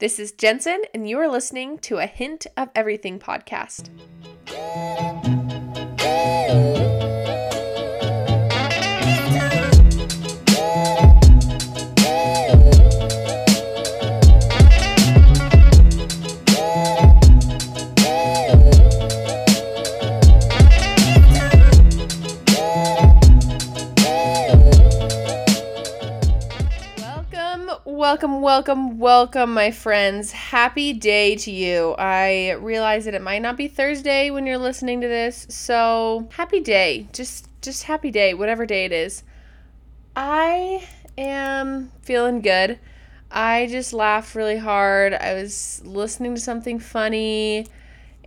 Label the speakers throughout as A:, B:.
A: This is Jensen, and you are listening to a Hint of Everything podcast. Welcome, welcome, welcome, my friends. Happy day to you. I realize that it might not be Thursday when you're listening to this, so happy day. Just just happy day, whatever day it is. I am feeling good. I just laughed really hard. I was listening to something funny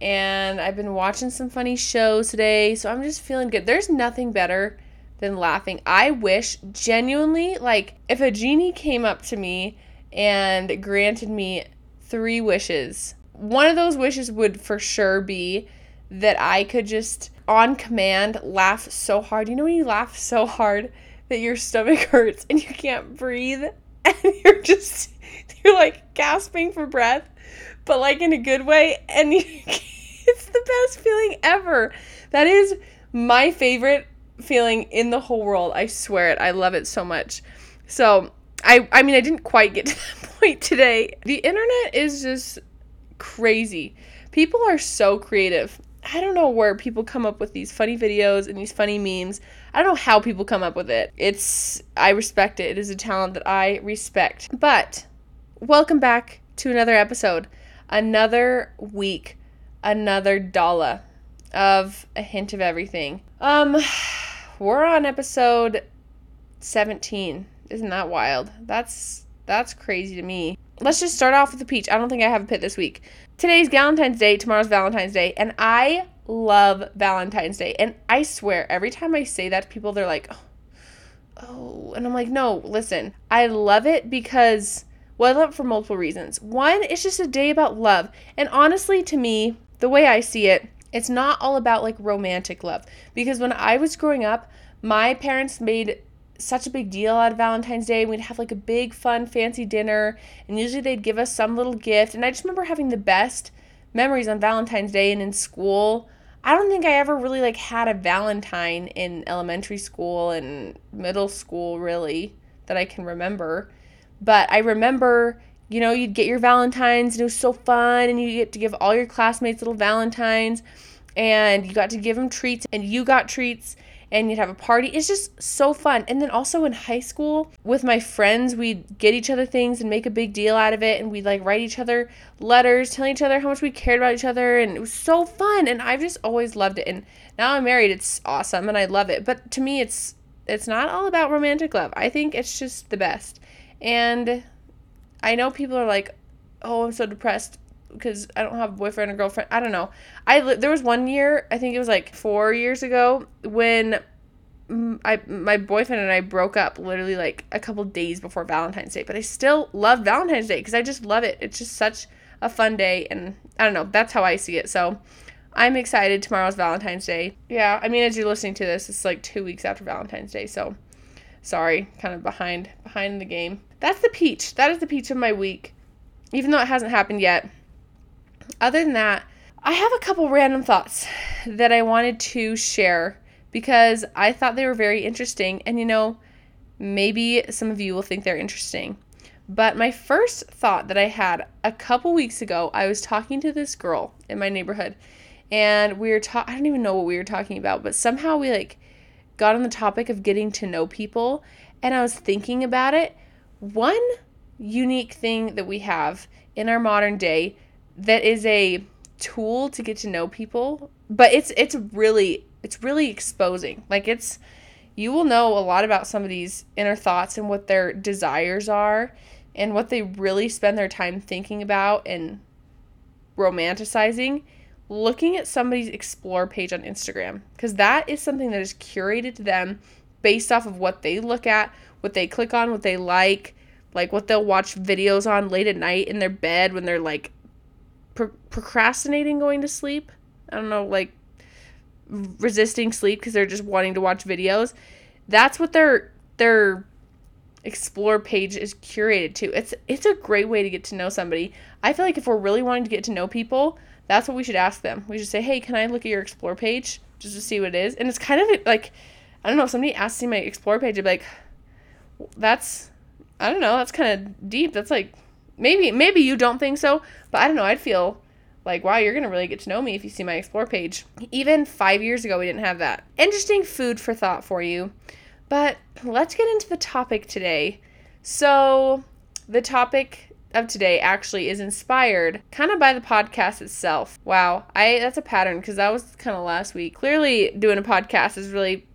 A: and I've been watching some funny shows today, so I'm just feeling good. There's nothing better than laughing. I wish genuinely, like, if a genie came up to me and granted me three wishes, one of those wishes would for sure be that I could just, on command, laugh so hard. You know when you laugh so hard that your stomach hurts and you can't breathe and you're just, you're like gasping for breath, but like in a good way. And you, it's the best feeling ever. That is my favorite feeling in the whole world. I swear it. I love it so much. So, I I mean I didn't quite get to that point today. The internet is just crazy. People are so creative. I don't know where people come up with these funny videos and these funny memes. I don't know how people come up with it. It's I respect it. It is a talent that I respect. But welcome back to another episode. Another week, another dollar of a hint of everything. Um we're on episode 17. Isn't that wild? That's that's crazy to me. Let's just start off with the peach. I don't think I have a pit this week. Today's Valentine's Day, tomorrow's Valentine's Day, and I love Valentine's Day. And I swear, every time I say that to people, they're like, oh, oh. and I'm like, no, listen, I love it because, well, I love it for multiple reasons. One, it's just a day about love. And honestly, to me, the way I see it, it's not all about like romantic love. Because when I was growing up, my parents made such a big deal out of Valentine's Day. We'd have like a big, fun, fancy dinner, and usually they'd give us some little gift. And I just remember having the best memories on Valentine's Day and in school. I don't think I ever really like had a Valentine in elementary school and middle school really that I can remember. But I remember, you know, you'd get your Valentines and it was so fun and you get to give all your classmates little Valentines and you got to give them treats and you got treats and you'd have a party. It's just so fun. And then also in high school with my friends, we'd get each other things and make a big deal out of it. And we'd like write each other letters, telling each other how much we cared about each other. And it was so fun. And I've just always loved it. And now I'm married. It's awesome and I love it. But to me, it's it's not all about romantic love. I think it's just the best. And I know people are like, oh, I'm so depressed because I don't have a boyfriend or girlfriend. I don't know. I there was one year, I think it was like 4 years ago when I my boyfriend and I broke up literally like a couple days before Valentine's Day, but I still love Valentine's Day cuz I just love it. It's just such a fun day and I don't know, that's how I see it. So I'm excited. Tomorrow's Valentine's Day. Yeah, I mean as you're listening to this, it's like 2 weeks after Valentine's Day. So sorry, kind of behind behind the game. That's the peach. That is the peach of my week. Even though it hasn't happened yet other than that, I have a couple random thoughts that I wanted to share because I thought they were very interesting. And you know, maybe some of you will think they're interesting. But my first thought that I had a couple weeks ago, I was talking to this girl in my neighborhood and we were talking, I don't even know what we were talking about, but somehow we like got on the topic of getting to know people and I was thinking about it. One unique thing that we have in our modern day that is a tool to get to know people, but it's it's really it's really exposing. Like it's you will know a lot about somebody's inner thoughts and what their desires are and what they really spend their time thinking about and romanticizing looking at somebody's explore page on Instagram because that is something that is curated to them based off of what they look at, what they click on, what they like, like what they'll watch videos on late at night in their bed when they're like pro- procrastinating going to sleep. I don't know, like resisting sleep because they're just wanting to watch videos. That's what they're they're explore page is curated to. It's it's a great way to get to know somebody. I feel like if we're really wanting to get to know people, that's what we should ask them. We should say, "Hey, can I look at your explore page just to see what it is?" And it's kind of like I don't know, if somebody asks me my explore page, I'd be like, "That's I don't know, that's kind of deep. That's like maybe maybe you don't think so, but I don't know. I'd feel like wow, you're gonna really get to know me if you see my explore page. Even five years ago, we didn't have that. Interesting food for thought for you. But let's get into the topic today. So, the topic of today actually is inspired kind of by the podcast itself. Wow, I that's a pattern because that was kind of last week. Clearly, doing a podcast is really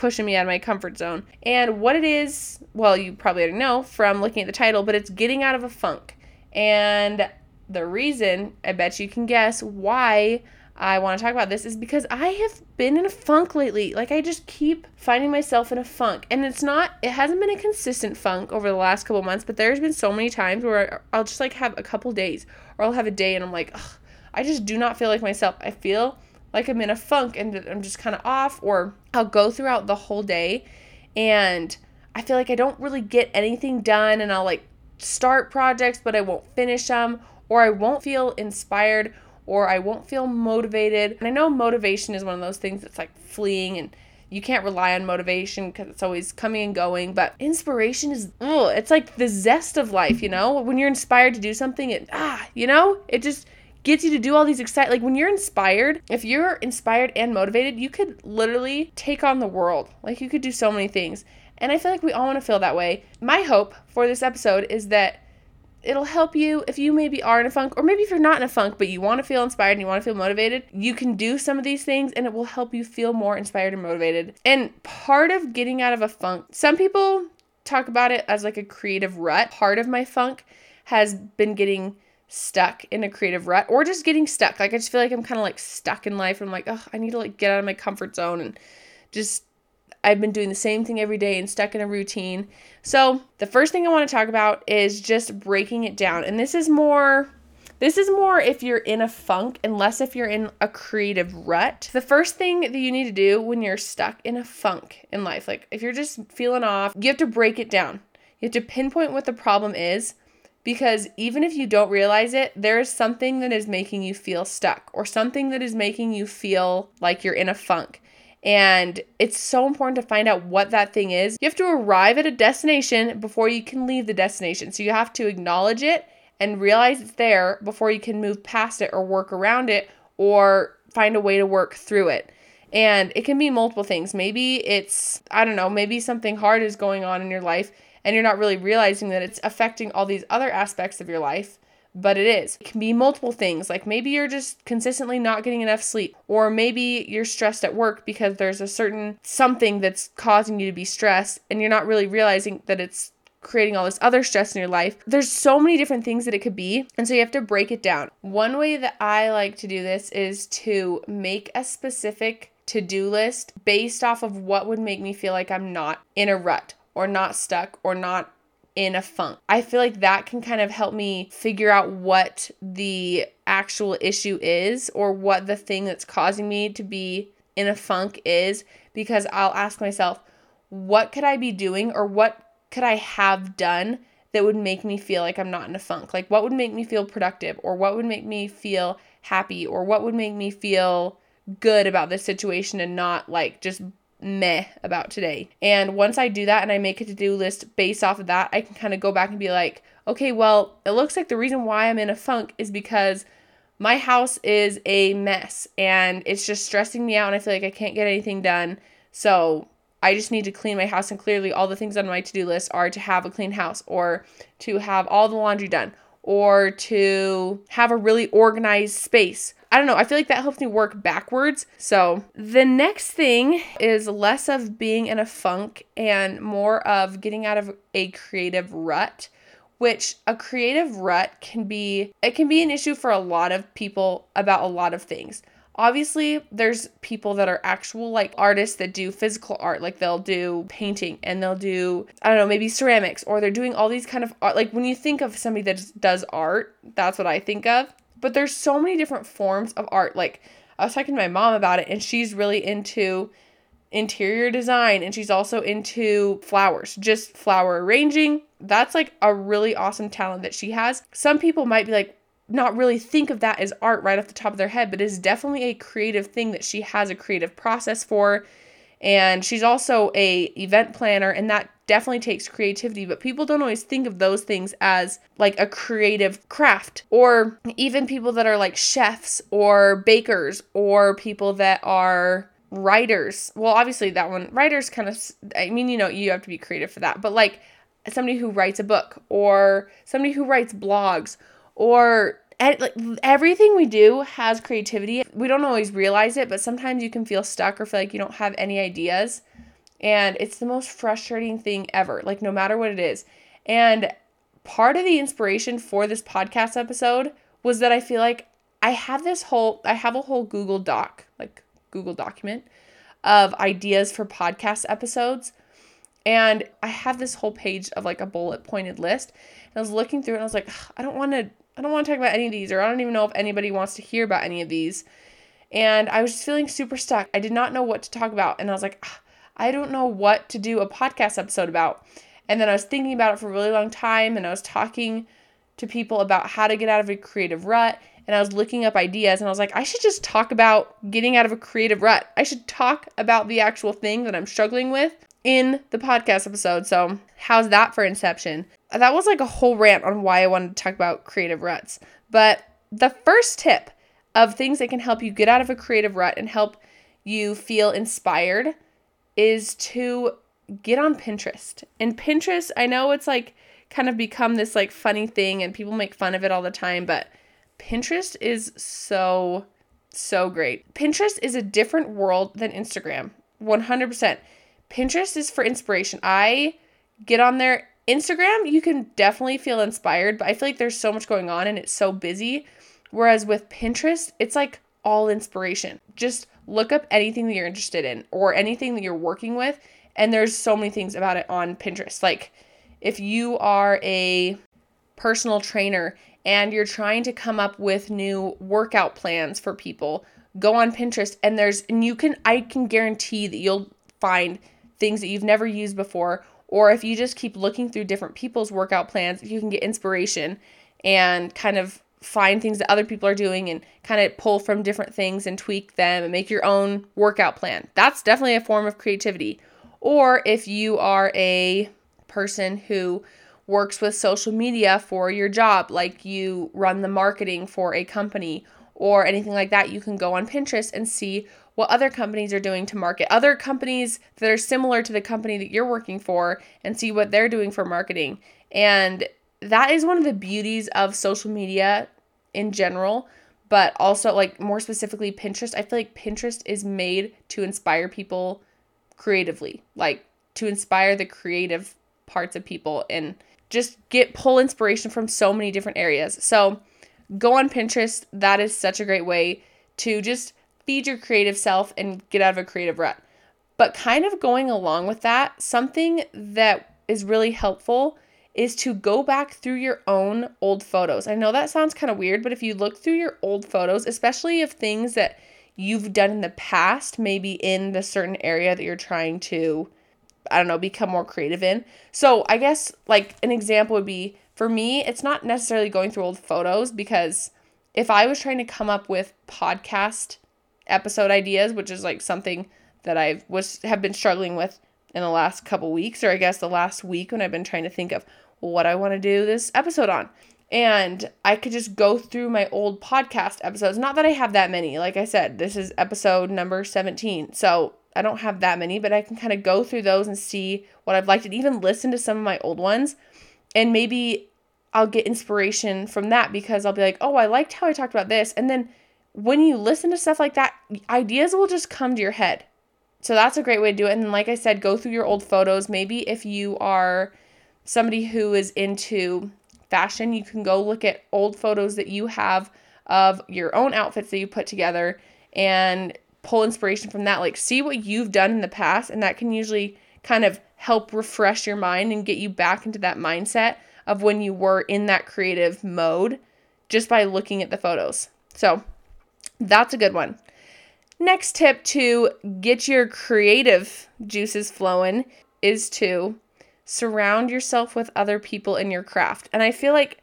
A: pushing me out of my comfort zone. And what it is, well, you probably already know from looking at the title, but it's getting out of a funk. And the reason, I bet you can guess why I want to talk about this is because I have been in a funk lately. Like I just keep finding myself in a funk. And it's not it hasn't been a consistent funk over the last couple months, but there's been so many times where I'll just like have a couple days or I'll have a day and I'm like, I just do not feel like myself. I feel like I'm in a funk and I'm just kind of off or I'll go throughout the whole day and I feel like I don't really get anything done and I'll like start projects but I won't finish them or I won't feel inspired or I won't feel motivated. And I know motivation is one of those things that's like fleeing and you can't rely on motivation because it's always coming and going. But inspiration is, oh, it's like the zest of life, you know? When you're inspired to do something, it, ah, you know? It just gets you to do all these exciting, like when you're inspired, if you're inspired and motivated, you could literally take on the world. Like you could do so many things. And I feel like we all want to feel that way. My hope for this episode is that it'll help you if you maybe are in a funk or maybe if you're not in a funk but you want to feel inspired and you want to feel motivated you can do some of these things and it will help you feel more inspired and motivated and part of getting out of a funk some people talk about it as like a creative rut part of my funk has been getting stuck in a creative rut or just getting stuck like i just feel like i'm kind of like stuck in life i'm like oh i need to like get out of my comfort zone and just I've been doing the same thing every day and stuck in a routine. So, the first thing I want to talk about is just breaking it down. And this is more this is more if you're in a funk and less if you're in a creative rut. The first thing that you need to do when you're stuck in a funk in life, like if you're just feeling off, you have to break it down. You have to pinpoint what the problem is because even if you don't realize it, there is something that is making you feel stuck or something that is making you feel like you're in a funk. And it's so important to find out what that thing is. You have to arrive at a destination before you can leave the destination. So you have to acknowledge it and realize it's there before you can move past it or work around it or find a way to work through it. And it can be multiple things. Maybe it's, I don't know, maybe something hard is going on in your life and you're not really realizing that it's affecting all these other aspects of your life but it is. It can be multiple things. Like maybe you're just consistently not getting enough sleep, or maybe you're stressed at work because there's a certain something that's causing you to be stressed, and you're not really realizing that it's creating all this other stress in your life. There's so many different things that it could be, and so you have to break it down. One way that I like to do this is to make a specific to do list based off of what would make me feel like I'm not in a rut or not stuck or not in a funk. I feel like that can kind of help me figure out what the actual issue is or what the thing that's causing me to be in a funk is because I'll ask myself, what could I be doing or what could I have done that would make me feel like I'm not in a funk? Like, what would make me feel productive or what would make me feel happy or what would make me feel good about this situation and not like just meh about today. And once I do that and I make a to do list based off of that, I can kind of go back and be like, okay, well, it looks like the reason why I'm in a funk is because my house is a mess and it's just stressing me out and I feel like I can't get anything done. So I just need to clean my house. And clearly, all the things on my to do list are to have a clean house or to have all the laundry done or to have a really organized space I don't know. I feel like that helps me work backwards. So the next thing is less of being in a funk and more of getting out of a creative rut which a creative rut can be it can be an issue for a lot of people about a lot of things obviously there's people that are actual like artists that do physical art like they'll do painting and they'll do i don't know maybe ceramics or they're doing all these kind of art like when you think of somebody that does art that's what i think of but there's so many different forms of art. Like I was talking to my mom about it and she's really into interior design and she's also into flowers, just flower arranging. That's like a really awesome talent that she has. Some people might be like, not really think of that as art right off the top of their head, but it's definitely a creative thing that she has a creative process for. And she's also a event planner and that definitely takes creativity, but people don't always think of those things as like a creative craft. Or even people that are like chefs or bakers or people that are writers. Well, obviously that one writers kind of I mean, you know, you have to be creative for that. But like somebody who writes a book or somebody who writes blogs or like everything we do has creativity. We don't always realize it, but sometimes you can feel stuck or feel like you don't have any ideas. And it's the most frustrating thing ever, like, no matter what it is. And part of the inspiration for this podcast episode was that I feel like I have this whole, I have a whole Google Doc, like Google document of ideas for podcast episodes. And I have this whole page of like a bullet pointed list. And I was looking through it and I was like, I don't want to, I don't want to talk about any of these, or I don't even know if anybody wants to hear about any of these. And I was just feeling super stuck. I did not know what to talk about. And I was like, I don't know what to do a podcast episode about. And then I was thinking about it for a really long time and I was talking to people about how to get out of a creative rut and I was looking up ideas and I was like, I should just talk about getting out of a creative rut. I should talk about the actual thing that I'm struggling with in the podcast episode. So, how's that for inception? That was like a whole rant on why I wanted to talk about creative ruts. But the first tip of things that can help you get out of a creative rut and help you feel inspired is to get on Pinterest. And Pinterest, I know it's like kind of become this like funny thing and people make fun of it all the time, but Pinterest is so so great. Pinterest is a different world than Instagram. 100%. Pinterest is for inspiration. I get on there. Instagram, you can definitely feel inspired, but I feel like there's so much going on and it's so busy. Whereas with Pinterest, it's like all inspiration. Just look up anything that you're interested in or anything that you're working with and there's so many things about it on Pinterest. Like if you are a personal trainer and you're trying to come up with new workout plans for people, go on Pinterest and there's and you can I can guarantee that you'll find things that you've never used before or if you just keep looking through different people's workout plans, you can get inspiration and kind of find things that other people are doing and kind of pull from different things and tweak them and make your own workout plan. That's definitely a form of creativity. Or if you are a person who works with social media for your job, like you run the marketing for a company or anything like that, you can go on Pinterest and see what other companies are doing to market, other companies that are similar to the company that you're working for, and see what they're doing for marketing. And that is one of the beauties of social media in general, but also like more specifically Pinterest. I feel like Pinterest is made to inspire people creatively, like to inspire the creative parts of people and just get pull inspiration from so many different areas. So go on Pinterest. That is such a great way to just feed your creative self and get out of a creative rut. But kind of going along with that, something that is really helpful is to go back through your own old photos. I know that sounds kind of weird, but if you look through your old photos, especially of things that you've done in the past, maybe in the certain area that you're trying to, I don't know, become more creative in. So I guess like an example would be for me, it's not necessarily going through old photos because if I was trying to come up with podcast episode ideas, which is like something that I was have been struggling with in the last couple weeks, or I guess the last week when I've been trying to think of what I want to do this episode on. And I could just go through my old podcast episodes. Not that I have that many. Like I said, this is episode number 17. So I don't have that many, but I can kind of go through those and see what I've liked and even listen to some of my old ones. And maybe I'll get inspiration from that because I'll be like, oh, I liked how I talked about this. And then when you listen to stuff like that, ideas will just come to your head. So that's a great way to do it. And like I said, go through your old photos. Maybe if you are somebody who is into fashion, you can go look at old photos that you have of your own outfits that you put together and pull inspiration from that. Like, see what you've done in the past, and that can usually kind of help refresh your mind and get you back into that mindset of when you were in that creative mode just by looking at the photos. So, that's a good one. Next tip to get your creative juices flowing is to surround yourself with other people in your craft. And I feel like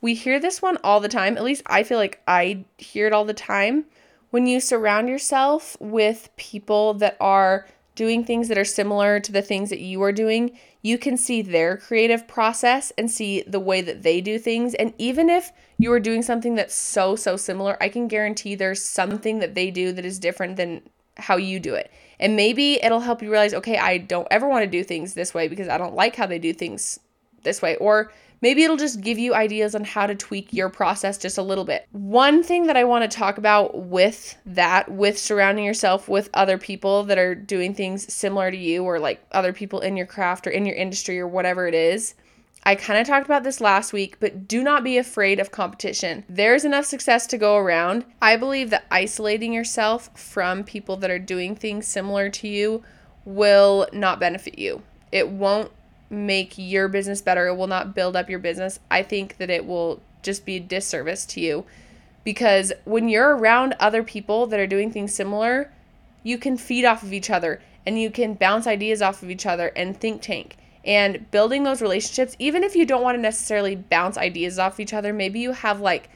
A: we hear this one all the time. At least I feel like I hear it all the time. When you surround yourself with people that are doing things that are similar to the things that you are doing, you can see their creative process and see the way that they do things. And even if you are doing something that's so, so similar, I can guarantee there's something that they do that is different than how you do it. And maybe it'll help you realize, okay, I don't ever want to do things this way because I don't like how they do things this way. Or maybe it'll just give you ideas on how to tweak your process just a little bit. One thing that I want to talk about with that, with surrounding yourself with other people that are doing things similar to you or like other people in your craft or in your industry or whatever it is. I kind of talked about this last week, but do not be afraid of competition. There's enough success to go around. I believe that isolating yourself from people that are doing things similar to you will not benefit you. It won't make your business better. It will not build up your business. I think that it will just be a disservice to you because when you're around other people that are doing things similar, you can feed off of each other and you can bounce ideas off of each other and think tank. And building those relationships, even if you don't want to necessarily bounce ideas off each other, maybe you have like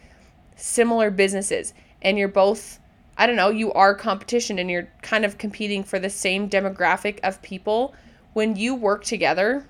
A: similar businesses and you're both I don't know, you are competition and you're kind of competing for the same demographic of people. When you work together,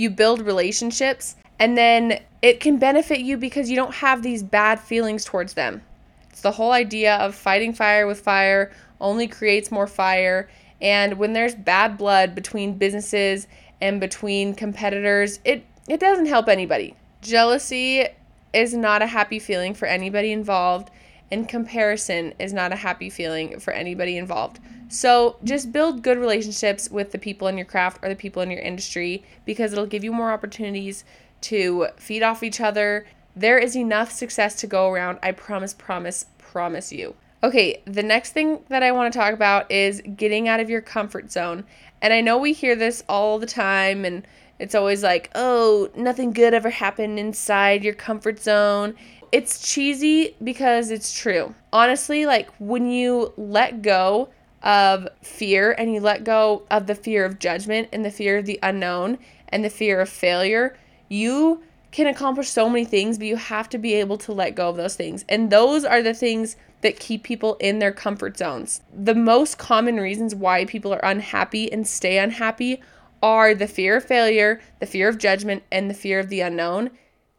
A: you build relationships, and then it can benefit you because you don't have these bad feelings towards them. It's the whole idea of fighting fire with fire only creates more fire. And when there's bad blood between businesses and between competitors, it, it doesn't help anybody. Jealousy is not a happy feeling for anybody involved, and comparison is not a happy feeling for anybody involved. So just build good relationships with the people in your craft or the people in your industry because it'll give you more opportunities to feed off each other. There is enough success to go around. I promise, promise, promise you. Okay, the next thing that I want to talk about is getting out of your comfort zone. And I know we hear this all the time, and it's always like, oh, nothing good ever happened inside your comfort zone. It's cheesy because it's true. Honestly, like when you let go of fear and you let go of the fear of judgment and the fear of the unknown and the fear of failure, you can accomplish so many things, but you have to be able to let go of those things. And those are the things that keep people in their comfort zones. The most common reasons why people are unhappy and stay unhappy are the fear of failure, the fear of judgment, and the fear of the unknown.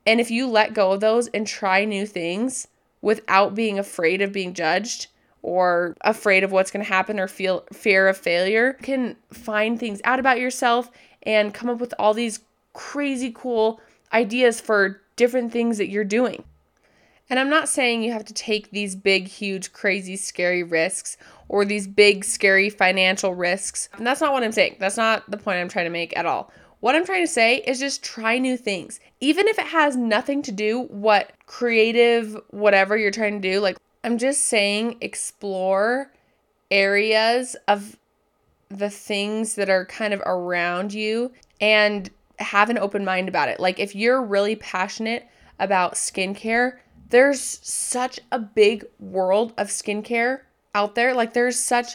A: And if you let go of those and try new things without being afraid of being judged, or afraid of what's going to happen or feel fear of failure can find things out about yourself and come up with all these crazy cool ideas for different things that you're doing. And I'm not saying you have to take these big, huge, crazy, scary risks or these big, scary financial risks. And that's not what I'm saying. That's not the point I'm trying to make at all. What I'm trying to say is just try new things. Even if it has nothing to do what creative whatever you're trying to do, like I'm just saying explore areas of the things that are kind of around you and have an open mind about it. Like if you're really passionate about skincare, there's such a big world of skincare out there. Like there's such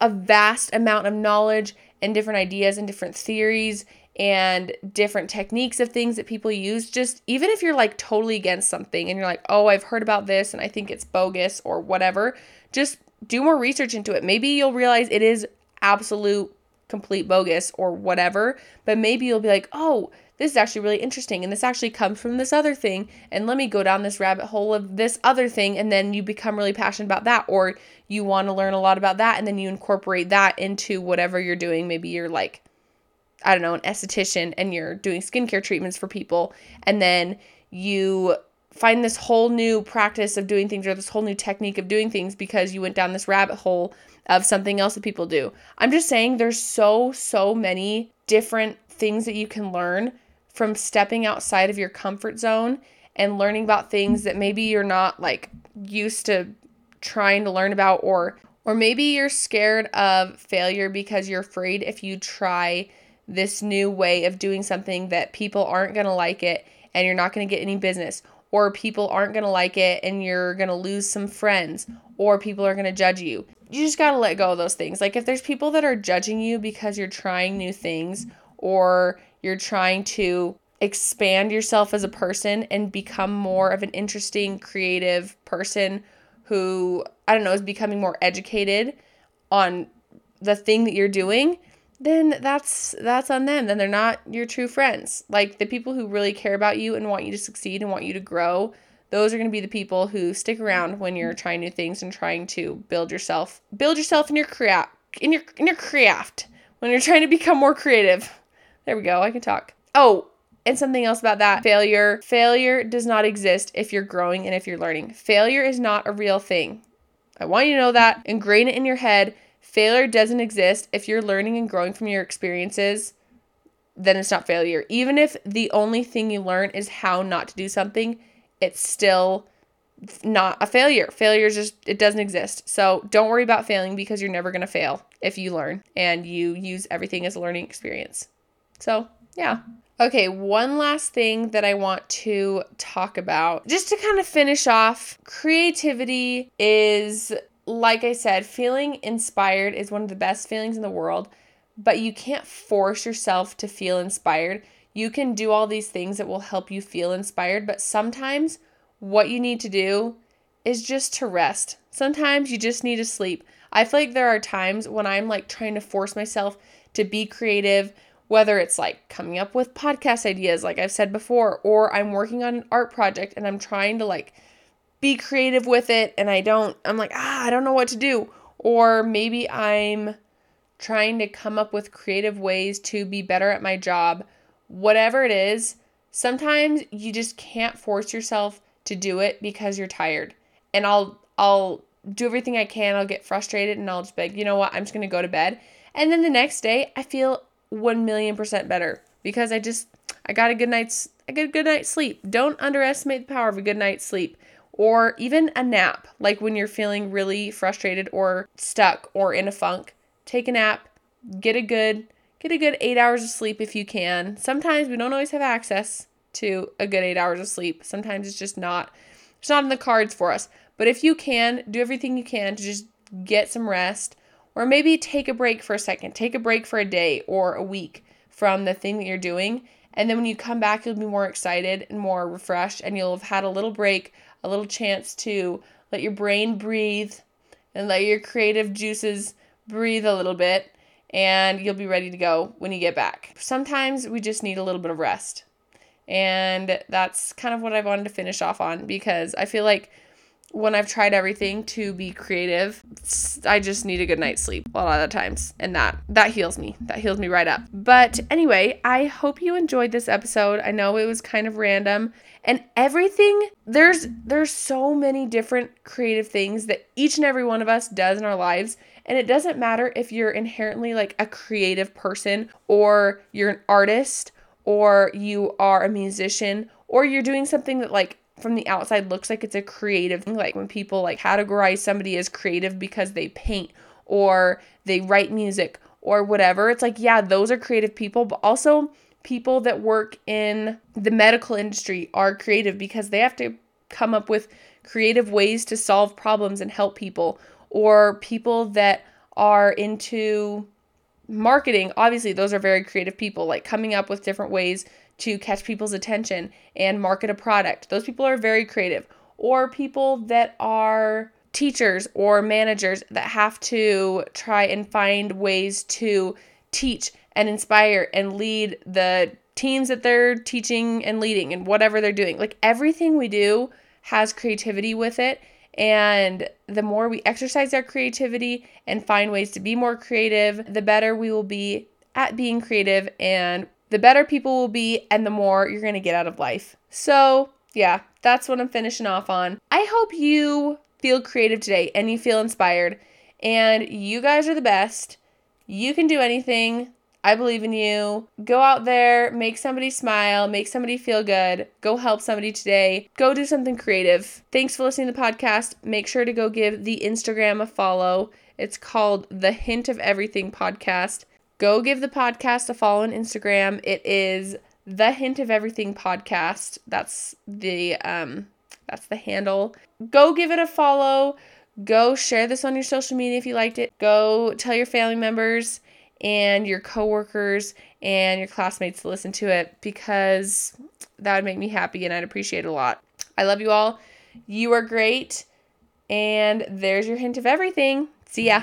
A: a vast amount of knowledge and different ideas and different theories and different techniques of things that people use. Just even if you're like totally against something and you're like, oh, I've heard about this and I think it's bogus or whatever, just do more research into it. Maybe you'll realize it is absolute complete bogus or whatever, but maybe you'll be like, oh, this is actually really interesting and this actually comes from this other thing and let me go down this rabbit hole of this other thing and then you become really passionate about that or you want to learn a lot about that and then you incorporate that into whatever you're doing maybe you're like I don't know, an esthetician and you're doing skincare treatments for people, and then you find this whole new practice of doing things or this whole new technique of doing things because you went down this rabbit hole of something else that people do. I'm just saying there's so, so many different things that you can learn from stepping outside of your comfort zone and learning about things that maybe you're not like used to trying to learn about or or maybe you're scared of failure because you're afraid if you try this new way of doing something that people aren't going to like it and you're not going to get any business or people aren't going to like it and you're going to lose some friends or people are going to judge you. You just got to let go of those things. Like if there's people that are judging you because you're trying new things or you're trying to expand yourself as a person and become more of an interesting, creative person who, I don't know, is becoming more educated on the thing that you're doing, then that's that's on them. Then they're not your true friends. Like the people who really care about you and want you to succeed and want you to grow, those are going to be the people who stick around when you're trying new things and trying to build yourself, build yourself in your craft, in your in your craft. When you're trying to become more creative. There we go. I can talk. Oh, and something else about that failure failure does not exist if you're growing and if you're learning. Failure is not a real thing. I want you to know that. Ingrain it in your head. Failure doesn't exist if you're learning and growing from your experiences. Then it's not failure. Even if the only thing you learn is how not to do something, it's still not a failure. Failure is just, it doesn't exist. So don't worry about failing because you're never going to fail if you learn and you use everything as a learning experience. So, yeah. Okay, one last thing that I want to talk about, just to kind of finish off creativity is, like I said, feeling inspired is one of the best feelings in the world, but you can't force yourself to feel inspired. You can do all these things that will help you feel inspired, but sometimes what you need to do is just to rest. Sometimes you just need to sleep. I feel like there are times when I'm like trying to force myself to be creative whether it's like coming up with podcast ideas, like I've said before, or I'm working on an art project and I'm trying to like be creative with it and I don't, I'm like, ah, I don't know what to do. Or maybe I'm trying to come up with creative ways to be better at my job. Whatever it is, sometimes you just can't force yourself to do it because you're tired. And I'll, I'll, do everything I can. I'll get frustrated and I'll just be like, you know what? I'm just going to go to bed. And then the next day, I feel 1 million percent better because I just I got a good night's I get a good night's sleep. Don't underestimate the power of a good night's sleep or even a nap. Like when you're feeling really frustrated or stuck or in a funk, take a nap, get a good get a good 8 hours of sleep if you can. Sometimes we don't always have access to a good 8 hours of sleep. Sometimes it's just not it's not in the cards for us. But if you can, do everything you can to just get some rest or maybe take a break for a second, take a break for a day or a week from the thing that you're doing. And then when you come back, you'll be more excited and more refreshed, and you'll have had a little break, a little chance to let your brain breathe and let your creative juices breathe a little bit, and you'll be ready to go when you get back. Sometimes we just need a little bit of rest. And that's kind of what I wanted to finish off on because I feel like when I've tried everything to be creative, I just need a good night's sleep a lot of the times. And that that heals me. That heals me right up. But anyway, I hope you enjoyed this episode. I know it was kind of random. And everything there's there's so many different creative things that each and every one of us does in our lives. And it doesn't matter if you're inherently like a creative person or you're an artist or you are a musician or you're doing something that like from the outside looks like it's a creative thing. Like when people like categorize somebody as creative because they paint or they write music or whatever. It's like, yeah, those are creative people, but also people that work in the medical industry are creative because they have to come up with creative ways to solve problems and help people. Or people that are into marketing, obviously, those are very creative people, like coming up with different ways to catch people's attention and market a product. Those people are very creative. Or people that are teachers or managers that have to try and find ways to teach and inspire and lead the teams that they're teaching and leading and whatever they're doing. Like everything we do has creativity with it. And the more we exercise our creativity and find ways to be more creative, the better we will be at being creative and the better people will be and the more you're going to get out of life. So, yeah, that's what I'm finishing off on. I hope you feel creative today and you feel inspired. And you guys are the best. You can do anything. I believe in you. Go out there, make somebody smile, make somebody feel good. Go help somebody today. Go do something creative. Thanks for listening to the podcast. Make sure to go give the Instagram a follow. It's called the Hint of Everything podcast go give the podcast a follow on Instagram. It is the Hint of Everything podcast. That's the um that's the handle. Go give it a follow. Go share this on your social media if you liked it. Go tell your family members and your coworkers and your classmates to listen to it because that would make me happy and I'd appreciate it a lot. I love you all. You are great. And there's your hint of everything. See ya.